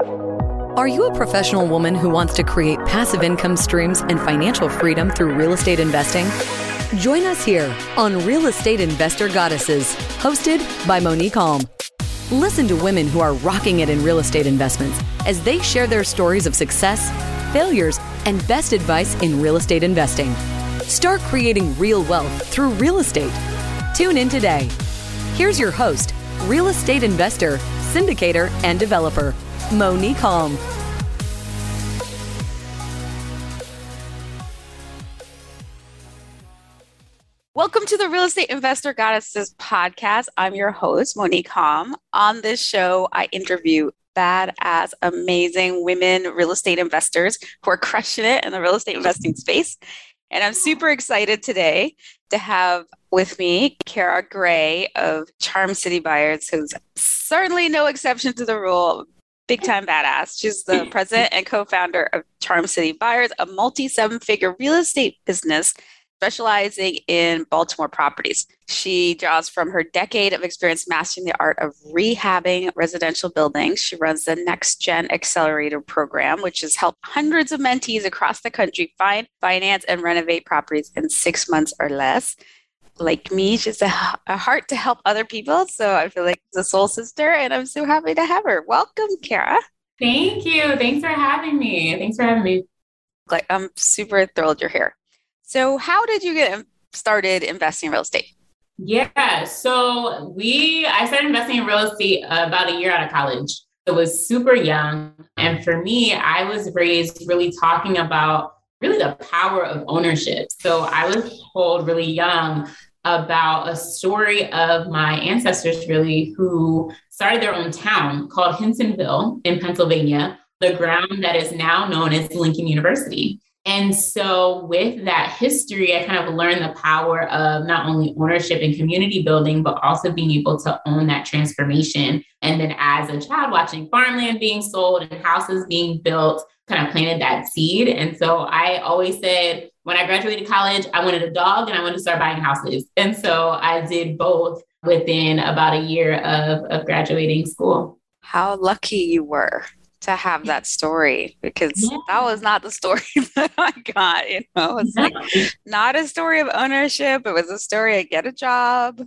Are you a professional woman who wants to create passive income streams and financial freedom through real estate investing? Join us here on Real Estate Investor Goddesses, hosted by Monique Halm. Listen to women who are rocking it in real estate investments as they share their stories of success, failures, and best advice in real estate investing. Start creating real wealth through real estate. Tune in today. Here's your host, real estate investor, syndicator, and developer, Monique Halm. Welcome to the Real Estate Investor Goddesses podcast. I'm your host, Monique Halm. On this show, I interview badass, amazing women real estate investors who are crushing it in the real estate investing space. And I'm super excited today to have with me Kara Gray of Charm City Buyers, who's certainly no exception to the rule. Big time badass. She's the president and co founder of Charm City Buyers, a multi seven figure real estate business specializing in Baltimore properties. She draws from her decade of experience mastering the art of rehabbing residential buildings. She runs the Next Gen Accelerator program, which has helped hundreds of mentees across the country find, finance, and renovate properties in six months or less. Like me, she's a, a heart to help other people. So I feel like she's a soul sister, and I'm so happy to have her. Welcome, Kara. Thank you. Thanks for having me. Thanks for having me. Like, I'm super thrilled you're here. So, how did you get started investing in real estate? Yeah, so we I started investing in real estate about a year out of college. It was super young, and for me, I was raised really talking about really the power of ownership. So I was told really young about a story of my ancestors really who started their own town called Hinsonville in Pennsylvania, the ground that is now known as Lincoln University. And so, with that history, I kind of learned the power of not only ownership and community building, but also being able to own that transformation. And then, as a child, watching farmland being sold and houses being built, kind of planted that seed. And so, I always said, when I graduated college, I wanted a dog and I wanted to start buying houses. And so, I did both within about a year of, of graduating school. How lucky you were to have that story because yeah. that was not the story that I got. You know, it's like not a story of ownership. It was a story of get a job,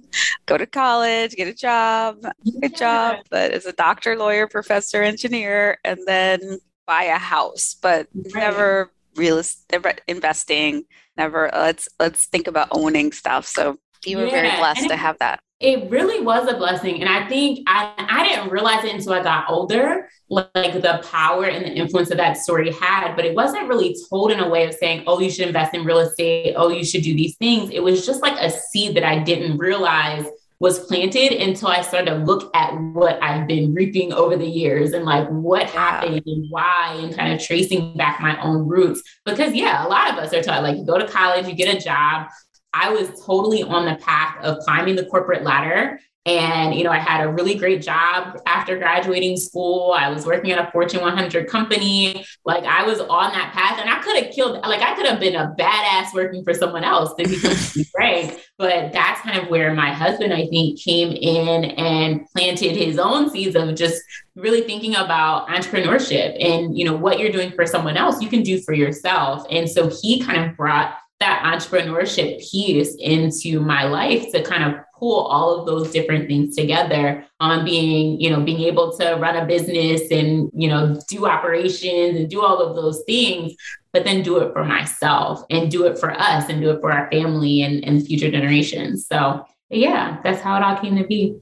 go to college, get a job, get good job, but as a doctor, lawyer, professor, engineer, and then buy a house, but right. never real estate investing. Never uh, let's let's think about owning stuff. So you were yeah. very blessed to have that it really was a blessing. And I think I, I didn't realize it until I got older, like the power and the influence that that story had. But it wasn't really told in a way of saying, oh, you should invest in real estate. Oh, you should do these things. It was just like a seed that I didn't realize was planted until I started to look at what I've been reaping over the years and like what happened and why and kind of tracing back my own roots. Because yeah, a lot of us are taught like you go to college, you get a job, I was totally on the path of climbing the corporate ladder. And, you know, I had a really great job after graduating school. I was working at a Fortune 100 company. Like I was on that path and I could have killed, like I could have been a badass working for someone else to be completely frank. But that's kind of where my husband, I think, came in and planted his own seeds of just really thinking about entrepreneurship and, you know, what you're doing for someone else, you can do for yourself. And so he kind of brought that entrepreneurship piece into my life to kind of pull all of those different things together on being, you know, being able to run a business and, you know, do operations and do all of those things, but then do it for myself and do it for us and do it for our family and, and future generations. So yeah, that's how it all came to be.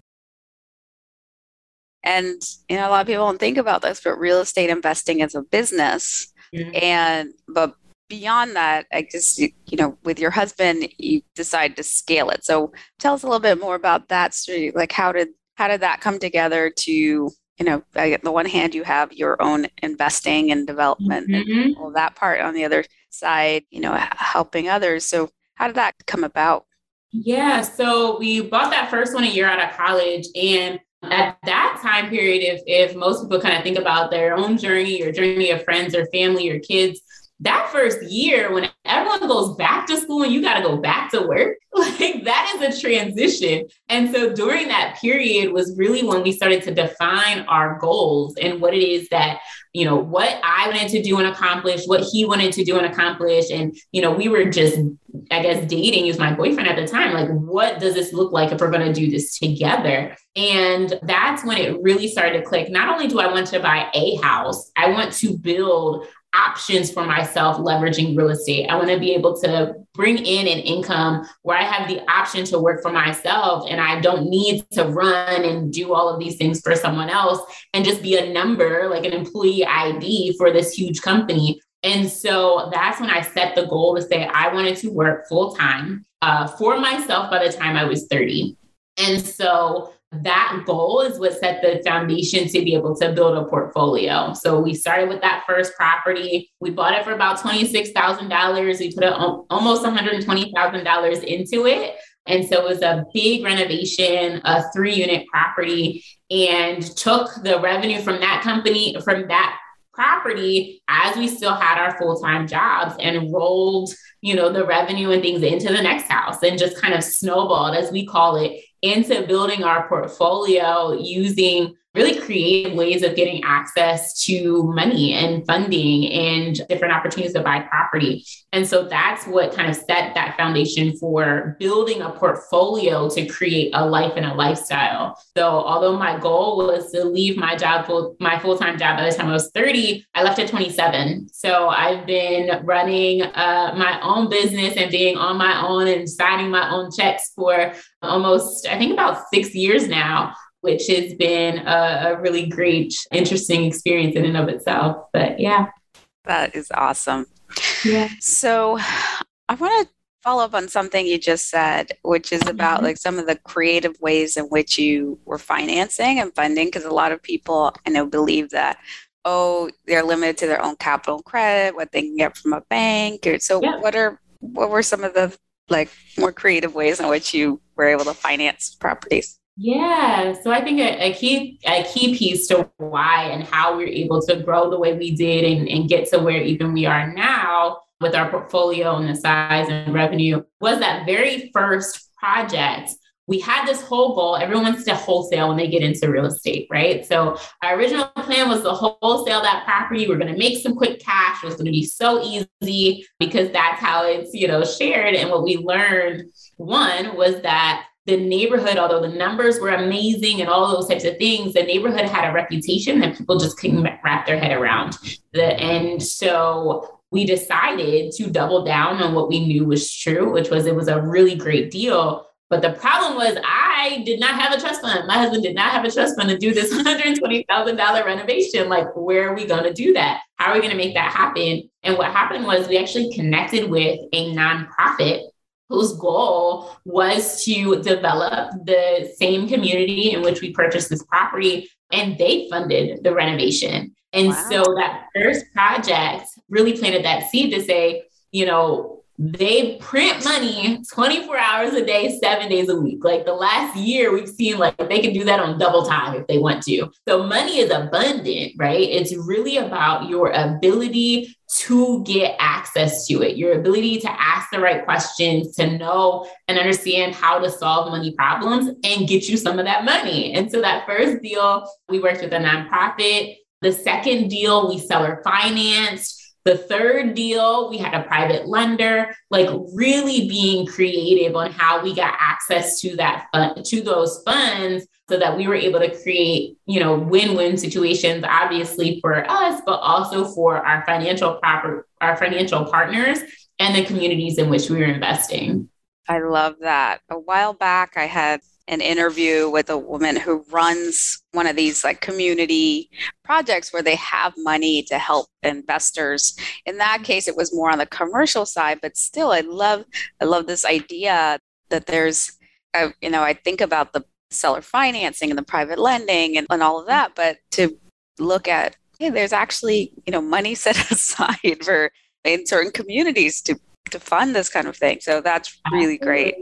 And you know, a lot of people don't think about this, but real estate investing is a business. Mm-hmm. And but beyond that, I guess, you know, with your husband, you decide to scale it. So tell us a little bit more about that story. Like how did, how did that come together to, you know, on the one hand, you have your own investing and development mm-hmm. and all that part. On the other side, you know, helping others. So how did that come about? Yeah. So we bought that first one a year out of college and at that time period, if if most people kind of think about their own journey or journey of friends or family or kids, that first year, when everyone goes back to school and you got to go back to work, like that is a transition. And so during that period was really when we started to define our goals and what it is that, you know, what I wanted to do and accomplish, what he wanted to do and accomplish. And, you know, we were just, I guess, dating. He was my boyfriend at the time. Like, what does this look like if we're going to do this together? And that's when it really started to click. Not only do I want to buy a house, I want to build options for myself leveraging real estate. I want to be able to bring in an income where I have the option to work for myself and I don't need to run and do all of these things for someone else and just be a number, like an employee ID for this huge company. And so that's when I set the goal to say I wanted to work full time uh, for myself by the time I was 30. And so that goal is what set the foundation to be able to build a portfolio. So we started with that first property. We bought it for about $26,000. We put almost $120,000 into it. And so it was a big renovation, a three unit property, and took the revenue from that company, from that property as we still had our full-time jobs and rolled you know the revenue and things into the next house and just kind of snowballed as we call it into building our portfolio using really creative ways of getting access to money and funding and different opportunities to buy property. And so that's what kind of set that foundation for building a portfolio to create a life and a lifestyle. So although my goal was to leave my job, full, my full-time job by the time I was 30, I left at 27. So I've been running uh, my own business and being on my own and signing my own checks for almost, I think about six years now which has been a, a really great, interesting experience in and of itself. But yeah. That is awesome. Yeah. So I want to follow up on something you just said, which is about mm-hmm. like some of the creative ways in which you were financing and funding. Because a lot of people I know believe that, oh, they're limited to their own capital and credit, what they can get from a bank. So yeah. what are what were some of the like more creative ways in which you were able to finance properties? Yeah, so I think a, a, key a key piece to why and how we are able to grow the way we did and, and get to where even we are now with our portfolio and the size and revenue was that very first project. We had this whole goal. Everyone wants to wholesale when they get into real estate, right? So our original plan was to wholesale that property. We're going to make some quick cash. It was going to be so easy because that's how it's you know shared. And what we learned one was that the neighborhood, although the numbers were amazing and all those types of things, the neighborhood had a reputation that people just couldn't wrap their head around. The, and so we decided to double down on what we knew was true, which was it was a really great deal. But the problem was I did not have a trust fund. My husband did not have a trust fund to do this $120,000 renovation. Like, where are we going to do that? How are we going to make that happen? And what happened was we actually connected with a nonprofit whose goal was to develop the same community in which we purchased this property, and they funded the renovation. And wow. so that first project really planted that seed to say, you know, they print money 24 hours a day, seven days a week. Like the last year, we've seen like they can do that on double time if they want to. So money is abundant, right? It's really about your ability to get access to it, your ability to ask the right questions, to know and understand how to solve money problems and get you some of that money. And so that first deal, we worked with a nonprofit. The second deal, we seller financed. The third deal, we had a private lender, like really being creative on how we got access to that fund, to those funds so that we were able to create, you know, win-win situations, obviously for us, but also for our financial proper, our financial partners and the communities in which we were investing. I love that. A while back, I had an interview with a woman who runs one of these like community projects where they have money to help investors. In that case, it was more on the commercial side, but still, I love I love this idea that there's, uh, you know, I think about the seller financing and the private lending and, and all of that, but to look at hey, there's actually you know money set aside for in certain communities to to fund this kind of thing. So that's really great.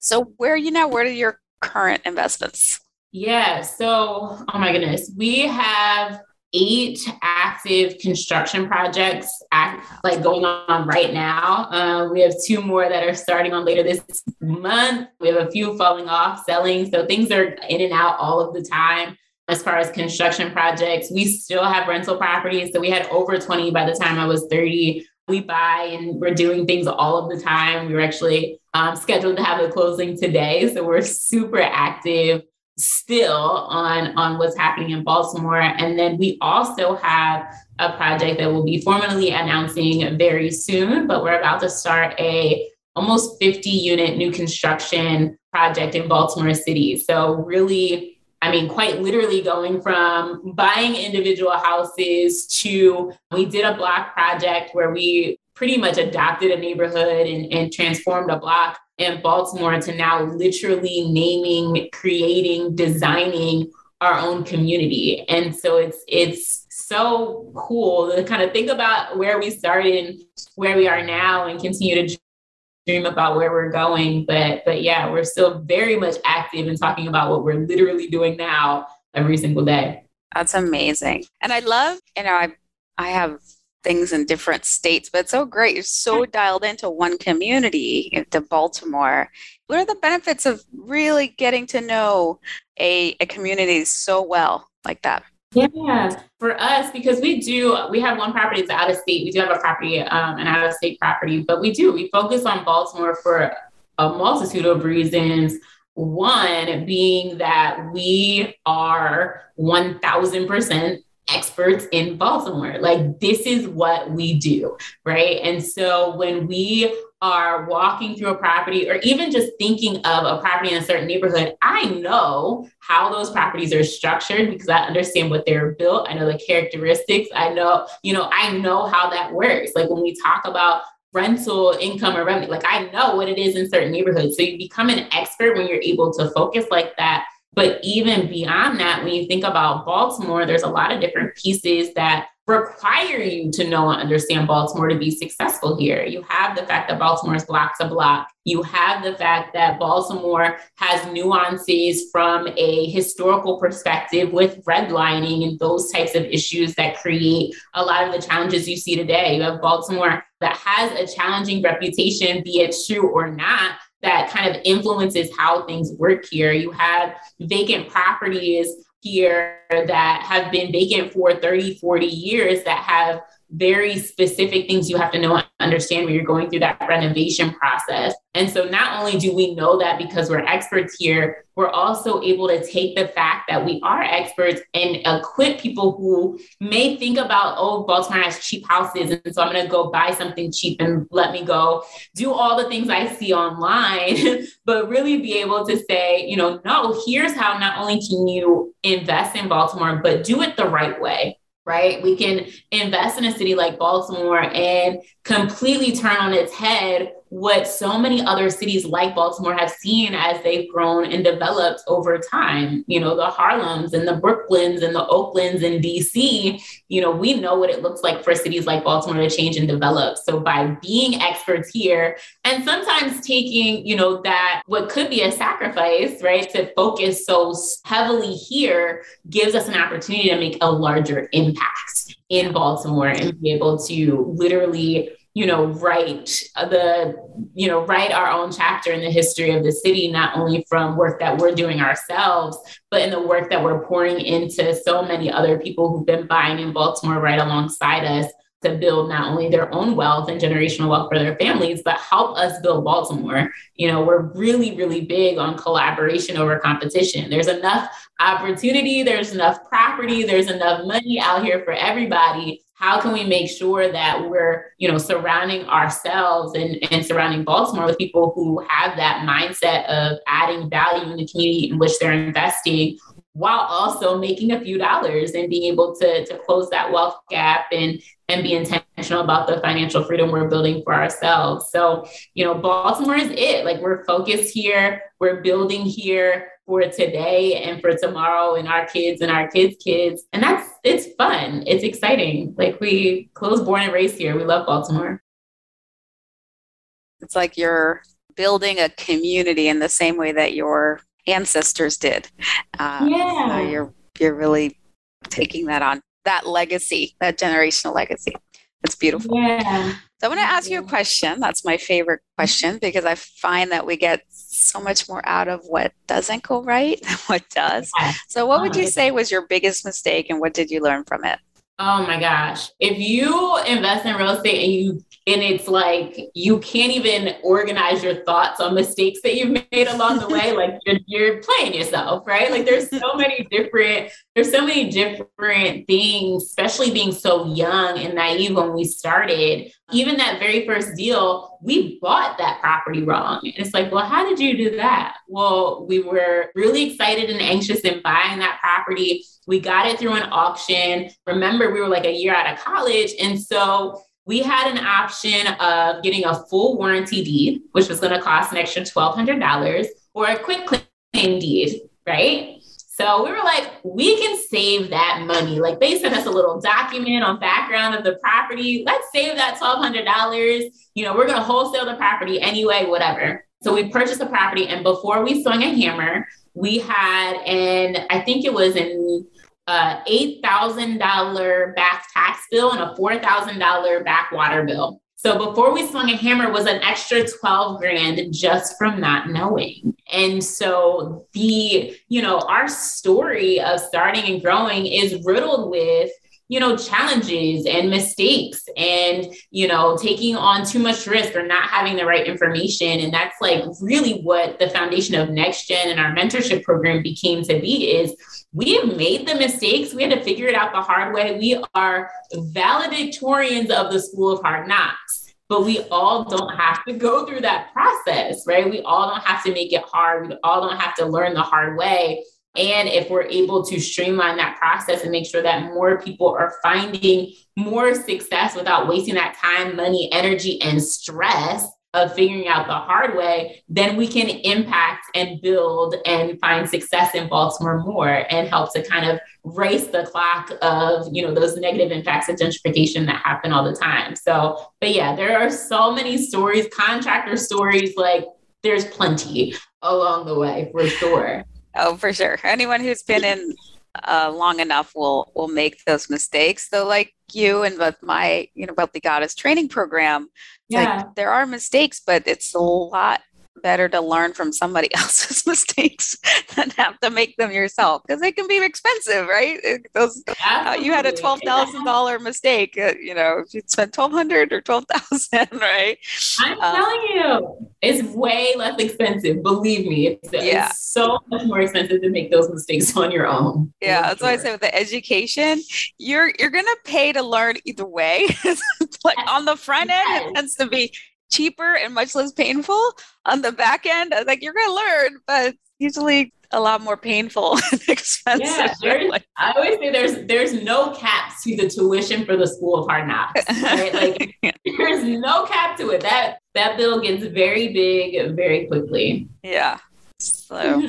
So where are you now? Where are your current investments? Yeah. So, oh my goodness, we have eight active construction projects act, like going on right now. Uh, we have two more that are starting on later this month. We have a few falling off, selling. So things are in and out all of the time. As far as construction projects, we still have rental properties. So we had over 20 by the time I was 30. We buy and we're doing things all of the time. We are actually um, scheduled to have a closing today. So we're super active still on on what's happening in Baltimore. And then we also have a project that we'll be formally announcing very soon, but we're about to start a almost 50 unit new construction project in Baltimore City. So really I mean, quite literally going from buying individual houses to we did a block project where we pretty much adopted a neighborhood and, and transformed a block in Baltimore to now literally naming, creating, designing our own community. And so it's it's so cool to kind of think about where we started and where we are now and continue to dream about where we're going. But but yeah, we're still very much active and talking about what we're literally doing now every single day. That's amazing. And I love, you know, I I have things in different states, but it's so great. You're so mm-hmm. dialed into one community, to Baltimore. What are the benefits of really getting to know a, a community so well like that? Yeah, for us, because we do, we have one property that's out of state. We do have a property, um, an out of state property, but we do, we focus on Baltimore for a multitude of reasons. One being that we are 1000% experts in Baltimore. Like, this is what we do, right? And so when we are walking through a property or even just thinking of a property in a certain neighborhood, I know how those properties are structured because I understand what they're built. I know the characteristics. I know, you know, I know how that works. Like when we talk about rental income or revenue, like I know what it is in certain neighborhoods. So you become an expert when you're able to focus like that but even beyond that, when you think about Baltimore, there's a lot of different pieces that require you to know and understand Baltimore to be successful here. You have the fact that Baltimore is block to block. You have the fact that Baltimore has nuances from a historical perspective with redlining and those types of issues that create a lot of the challenges you see today. You have Baltimore that has a challenging reputation, be it true or not, that kind of influences how things work here. You have vacant properties here that have been vacant for 30, 40 years that have very specific things you have to know and understand when you're going through that renovation process. And so not only do we know that because we're experts here, we're also able to take the fact that we are experts and equip people who may think about, oh, Baltimore has cheap houses. And so I'm going to go buy something cheap and let me go do all the things I see online, but really be able to say, you know, no, here's how not only can you invest in Baltimore, but do it the right way right? We can invest in a city like Baltimore and completely turn on its head what so many other cities like Baltimore have seen as they've grown and developed over time. You know, the Harlems and the Brooklyns and the Oaklands and DC, you know, we know what it looks like for cities like Baltimore to change and develop. So by being experts here and sometimes taking, you know, that what could be a sacrifice, right, to focus so heavily here gives us an opportunity to make a larger impact in Baltimore and be able to literally you know write the you know write our own chapter in the history of the city not only from work that we're doing ourselves but in the work that we're pouring into so many other people who've been buying in baltimore right alongside us to build not only their own wealth and generational wealth for their families, but help us build Baltimore. You know, we're really, really big on collaboration over competition. There's enough opportunity, there's enough property, there's enough money out here for everybody how can we make sure that we're you know surrounding ourselves and, and surrounding baltimore with people who have that mindset of adding value in the community in which they're investing while also making a few dollars and being able to, to close that wealth gap and and be intentional about the financial freedom we're building for ourselves. So you know baltimore is it. Like we're focused here. We're building here for today and for tomorrow and our kids and our kids' kids. And that's it's fun. It's exciting. Like we close born and raised here. We love Baltimore. It's like you're building a community in the same way that your ancestors did. Uh, yeah. So you're you're really taking that on. that legacy, that generational legacy. It's beautiful. Yeah. So I want to ask you a question. That's my favorite question because I find that we get so much more out of what doesn't go right than what does. So, what would you uh-huh. say was your biggest mistake and what did you learn from it? Oh my gosh. If you invest in real estate and you and it's like you can't even organize your thoughts on mistakes that you've made along the way, like you're, you're playing yourself, right? Like there's so many different, there's so many different things, especially being so young and naive when we started. Even that very first deal, we bought that property wrong. And it's like, well, how did you do that? Well, we were really excited and anxious in buying that property we got it through an auction. Remember, we were like a year out of college. And so we had an option of getting a full warranty deed, which was going to cost an extra $1,200, or a quitclaim deed, right? So we were like, we can save that money. Like they sent us a little document on background of the property. Let's save that $1,200. You know, we're going to wholesale the property anyway, whatever. So we purchased the property. And before we swung a hammer, we had, and I think it was in a uh, $8,000 back tax bill and a $4,000 back water bill. So before we swung a hammer was an extra 12 grand just from not knowing. And so the, you know, our story of starting and growing is riddled with you know challenges and mistakes and you know taking on too much risk or not having the right information and that's like really what the foundation of next gen and our mentorship program became to be is we have made the mistakes. We had to figure it out the hard way. We are valedictorians of the School of Hard Knocks, but we all don't have to go through that process, right? We all don't have to make it hard. We all don't have to learn the hard way. And if we're able to streamline that process and make sure that more people are finding more success without wasting that time, money, energy, and stress, of figuring out the hard way, then we can impact and build and find success in Baltimore more and help to kind of race the clock of, you know, those negative impacts of gentrification that happen all the time. So, but yeah, there are so many stories, contractor stories, like there's plenty along the way for sure. Oh, for sure. Anyone who's been in uh, long enough will will make those mistakes. Though, like you and with my you know wealthy goddess training program, yeah. like there are mistakes, but it's a lot better to learn from somebody else's mistakes than have to make them yourself because they can be expensive, right? Those uh, you had a twelve thousand dollar mistake, uh, you know, you spent twelve hundred or twelve thousand, right? I'm um, telling you, it's way less expensive. Believe me, it's, yeah. it's so much more expensive to make those mistakes on your own. Yeah, that's sure. why I say with the education, you're you're gonna pay to learn either way. like on the front end, yes. it tends to be cheaper and much less painful. On the back end, like you're gonna learn, but usually a lot more painful and expensive. Yeah, I always say there's there's no cap to the tuition for the School of Hard Knocks. Right? Like there's no cap to it. That that bill gets very big very quickly. Yeah. So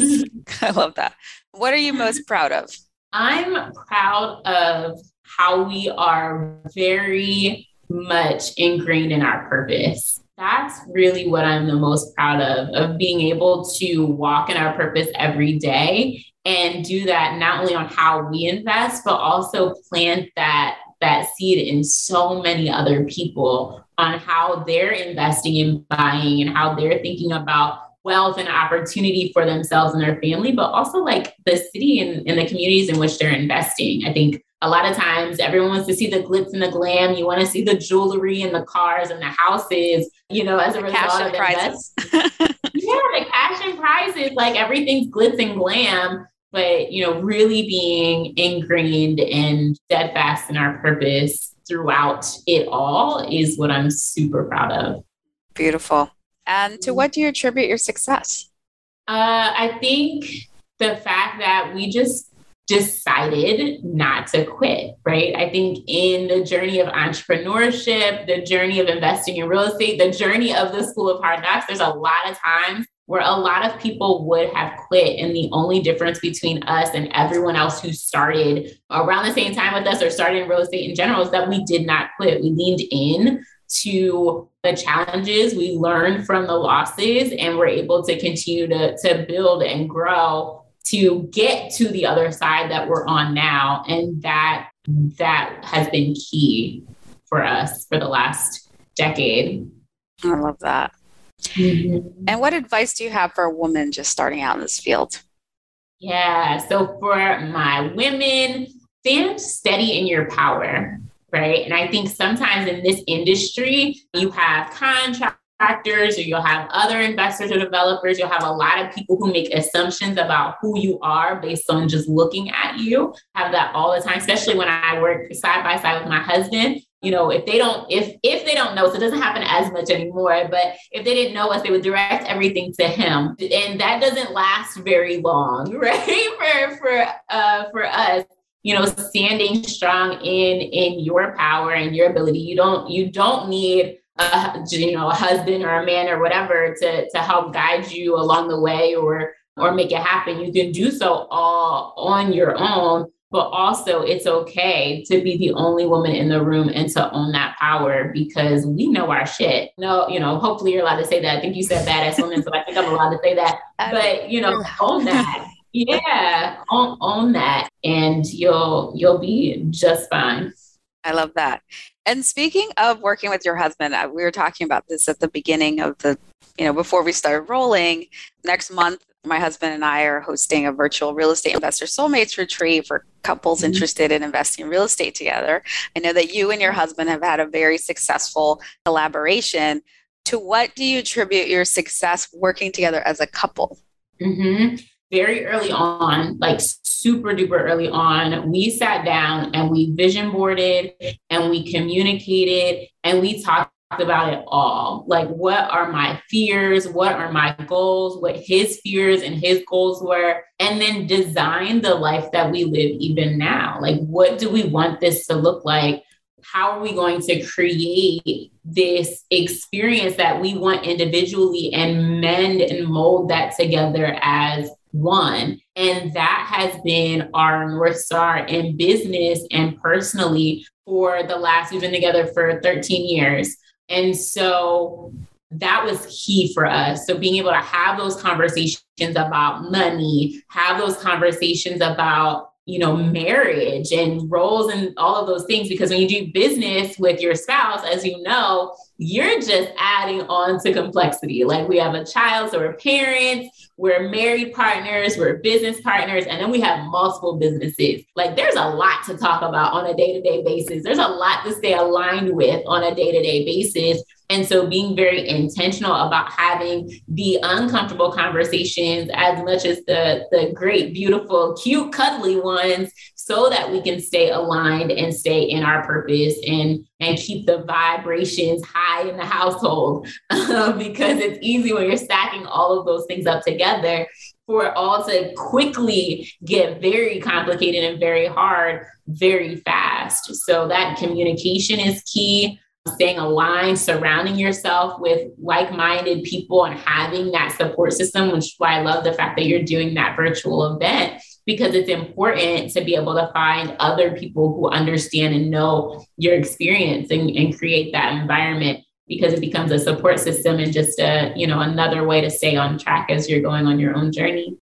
I love that. What are you most proud of? I'm proud of how we are very much ingrained in our purpose that's really what I'm the most proud of, of being able to walk in our purpose every day and do that not only on how we invest, but also plant that that seed in so many other people on how they're investing and buying and how they're thinking about wealth and opportunity for themselves and their family, but also like the city and, and the communities in which they're investing. I think a lot of times everyone wants to see the glitz and the glam. You want to see the jewelry and the cars and the houses, you know, as a result cash of prizes. yeah, the cash and prizes, like everything's glitz and glam, but you know, really being ingrained and steadfast in our purpose throughout it all is what I'm super proud of. Beautiful. And to what do you attribute your success? Uh, I think the fact that we just decided not to quit, right? I think in the journey of entrepreneurship, the journey of investing in real estate, the journey of the School of Hard Knocks, there's a lot of times where a lot of people would have quit. And the only difference between us and everyone else who started around the same time with us or started in real estate in general is that we did not quit. We leaned in to the challenges, we learned from the losses, and we're able to continue to, to build and grow to get to the other side that we're on now. And that that has been key for us for the last decade. I love that. Mm-hmm. And what advice do you have for a woman just starting out in this field? Yeah. So for my women, stand steady in your power, right? And I think sometimes in this industry, you have contractors or you'll have other investors or developers. You'll have a lot of people who make assumptions about who you are based on just looking at you. have that all the time, especially when I work side by side with my husband you know if they don't if if they don't know so it doesn't happen as much anymore but if they didn't know us they would direct everything to him and that doesn't last very long right for for uh for us you know standing strong in in your power and your ability you don't you don't need a you know a husband or a man or whatever to to help guide you along the way or or make it happen you can do so all on your own but also it's okay to be the only woman in the room and to own that power because we know our shit. No, you know, hopefully you're allowed to say that. I think you said that as women, so I think I'm allowed to say that. But you know, own that. Yeah, own, own that, and you'll you'll be just fine. I love that. And speaking of working with your husband, uh, we were talking about this at the beginning of the, you know, before we started rolling. Next month, my husband and I are hosting a virtual real estate investor soulmates retreat for couples mm-hmm. interested in investing in real estate together. I know that you and your husband have had a very successful collaboration. To what do you attribute your success working together as a couple? Mm-hmm. Very early on, like super duper early on, we sat down and we vision boarded and we communicated and we talked about it all. Like, what are my fears? What are my goals? What his fears and his goals were? And then design the life that we live even now. Like, what do we want this to look like? How are we going to create this experience that we want individually and mend and mold that together as one. And that has been our North Star in business and personally for the last, we've been together for 13 years. And so that was key for us. So being able to have those conversations about money, have those conversations about, you know, marriage and roles and all of those things. Because when you do business with your spouse, as you know, you're just adding on to complexity. Like we have a child, so we're parents, we're married partners, we're business partners, and then we have multiple businesses. Like there's a lot to talk about on a day to day basis. There's a lot to stay aligned with on a day to day basis. And so being very intentional about having the uncomfortable conversations as much as the, the great, beautiful, cute, cuddly ones so that we can stay aligned and stay in our purpose and, and keep the vibrations high in the household. Um, because it's easy when you're stacking all of those things up together for it all to quickly get very complicated and very hard very fast. So that communication is key staying aligned, surrounding yourself with like minded people, and having that support system, which is why I love the fact that you're doing that virtual event because it's important to be able to find other people who understand and know your experience and, and create that environment because it becomes a support system and just a you know another way to stay on track as you're going on your own journey.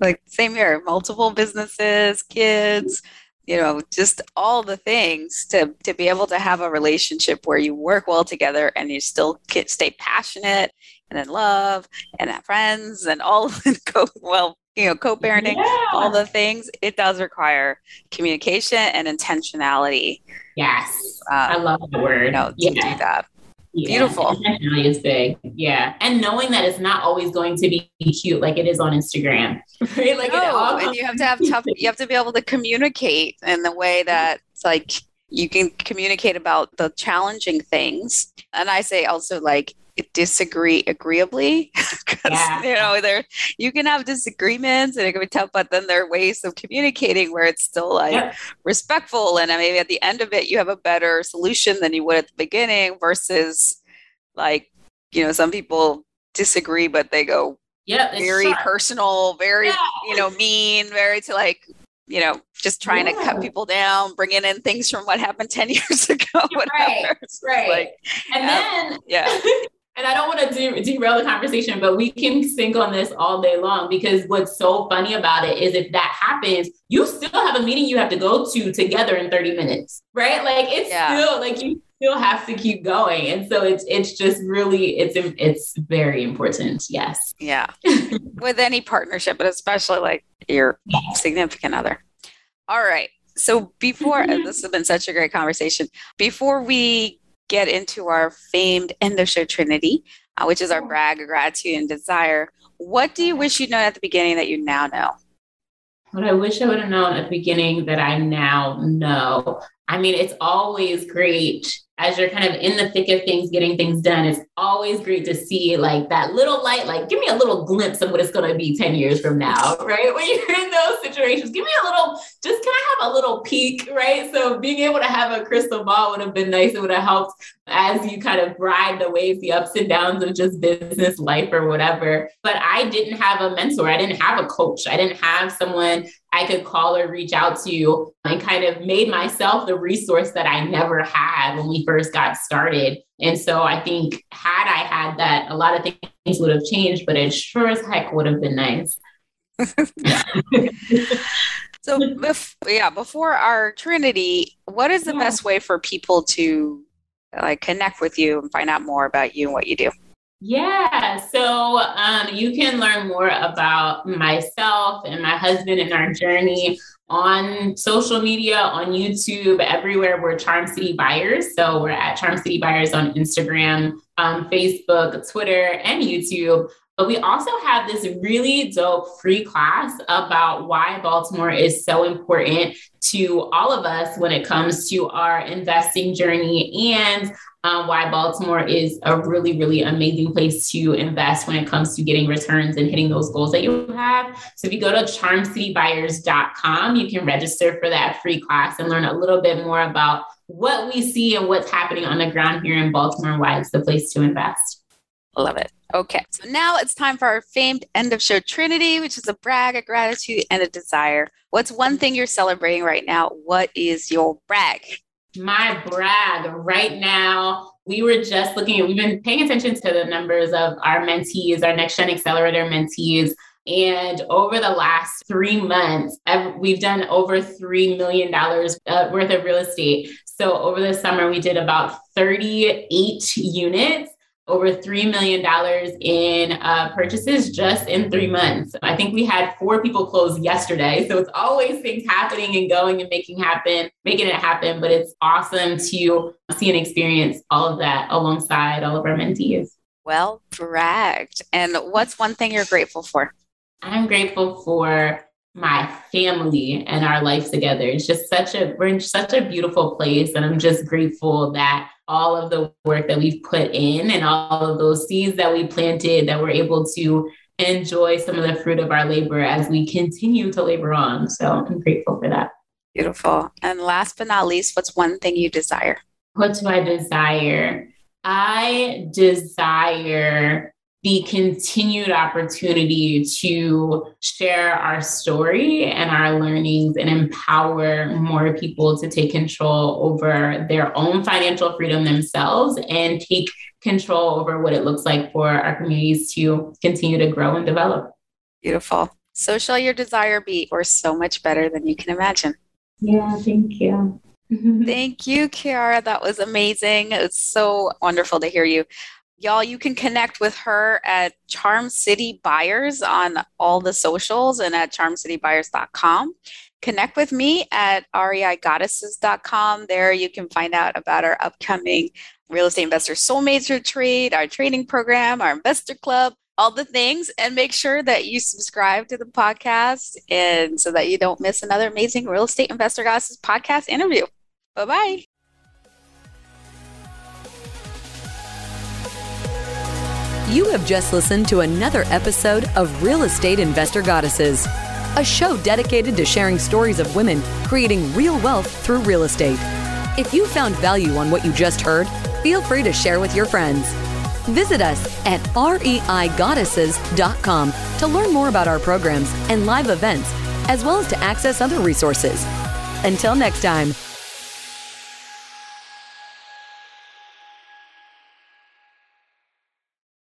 Like same here. Multiple businesses kids you know just all the things to to be able to have a relationship where you work well together and you still get, stay passionate and in love and have friends and all go well you know co-parenting yeah. all the things it does require communication and intentionality yes um, i love the word you know, to yeah. do that yeah, Beautiful. Intentionally is big. Yeah. And knowing that it's not always going to be cute like it is on Instagram. Right. Like no, and you have to have tough you have to be able to communicate in the way that it's like you can communicate about the challenging things. And I say also like disagree agreeably because yeah. you know there you can have disagreements and it can be tough but then there are ways of communicating where it's still like yeah. respectful and maybe at the end of it you have a better solution than you would at the beginning versus like you know some people disagree but they go yeah very sharp. personal very yeah. you know mean very to like you know, just trying yeah. to cut people down, bringing in things from what happened 10 years ago, whatever. Right. right. Like, and um, then, yeah. and I don't want to de- derail the conversation, but we can sink on this all day long because what's so funny about it is if that happens, you still have a meeting you have to go to together in 30 minutes, right? Like it's yeah. still like you still have to keep going. And so it's it's just really it's it's very important. Yes. Yeah. With any partnership, but especially like your significant other. All right. So before this has been such a great conversation. Before we get into our famed end of show trinity, uh, which is our brag, gratitude, and desire, what do you wish you'd known at the beginning that you now know? What I wish I would have known at the beginning that I now know. I mean, it's always great as you're kind of in the thick of things, getting things done, it's always great to see like that little light, like give me a little glimpse of what it's going to be 10 years from now, right? When you're in those situations, give me a little, just can I have a little peek, right? So being able to have a crystal ball would have been nice. It would have helped as you kind of ride the waves, the ups and downs of just business life or whatever. But I didn't have a mentor. I didn't have a coach. I didn't have someone I could call or reach out to you and kind of made myself the resource that I never had when we first got started. And so I think had I had that, a lot of things would have changed, but it sure as heck would have been nice. so bef- yeah, before our Trinity, what is the yeah. best way for people to like connect with you and find out more about you and what you do? Yeah, so um, you can learn more about myself and my husband and our journey on social media, on YouTube, everywhere. We're Charm City Buyers. So we're at Charm City Buyers on Instagram, um, Facebook, Twitter, and YouTube. But we also have this really dope free class about why Baltimore is so important to all of us when it comes to our investing journey and um, why Baltimore is a really, really amazing place to invest when it comes to getting returns and hitting those goals that you have. So if you go to charmcitybuyers.com, you can register for that free class and learn a little bit more about what we see and what's happening on the ground here in Baltimore and why it's the place to invest. Love it. Okay, so now it's time for our famed end of show Trinity, which is a brag, a gratitude, and a desire. What's one thing you're celebrating right now? What is your brag? My brag right now, we were just looking at, we've been paying attention to the numbers of our mentees, our Next Gen Accelerator mentees. And over the last three months, we've done over $3 million uh, worth of real estate. So over the summer, we did about 38 units over $3 million in uh, purchases just in three months. I think we had four people close yesterday. So it's always things happening and going and making happen, making it happen. But it's awesome to see and experience all of that alongside all of our mentees. Well bragged. And what's one thing you're grateful for? I'm grateful for my family and our life together. It's just such a we're in such a beautiful place and I'm just grateful that all of the work that we've put in and all of those seeds that we planted that we're able to enjoy some of the fruit of our labor as we continue to labor on. So I'm grateful for that. Beautiful. And last but not least, what's one thing you desire? What do I desire? I desire the continued opportunity to share our story and our learnings and empower more people to take control over their own financial freedom themselves and take control over what it looks like for our communities to continue to grow and develop. Beautiful. So shall your desire be, or so much better than you can imagine. Yeah, thank you. Thank you, Kiara. That was amazing. It's so wonderful to hear you. Y'all, you can connect with her at Charm City Buyers on all the socials and at charmcitybuyers.com. Connect with me at reigoddesses.com. There you can find out about our upcoming Real Estate Investor Soulmates Retreat, our training program, our investor club, all the things, and make sure that you subscribe to the podcast and so that you don't miss another amazing Real Estate Investor Goddesses podcast interview. Bye bye. You have just listened to another episode of Real Estate Investor Goddesses, a show dedicated to sharing stories of women creating real wealth through real estate. If you found value on what you just heard, feel free to share with your friends. Visit us at reigoddesses.com to learn more about our programs and live events, as well as to access other resources. Until next time,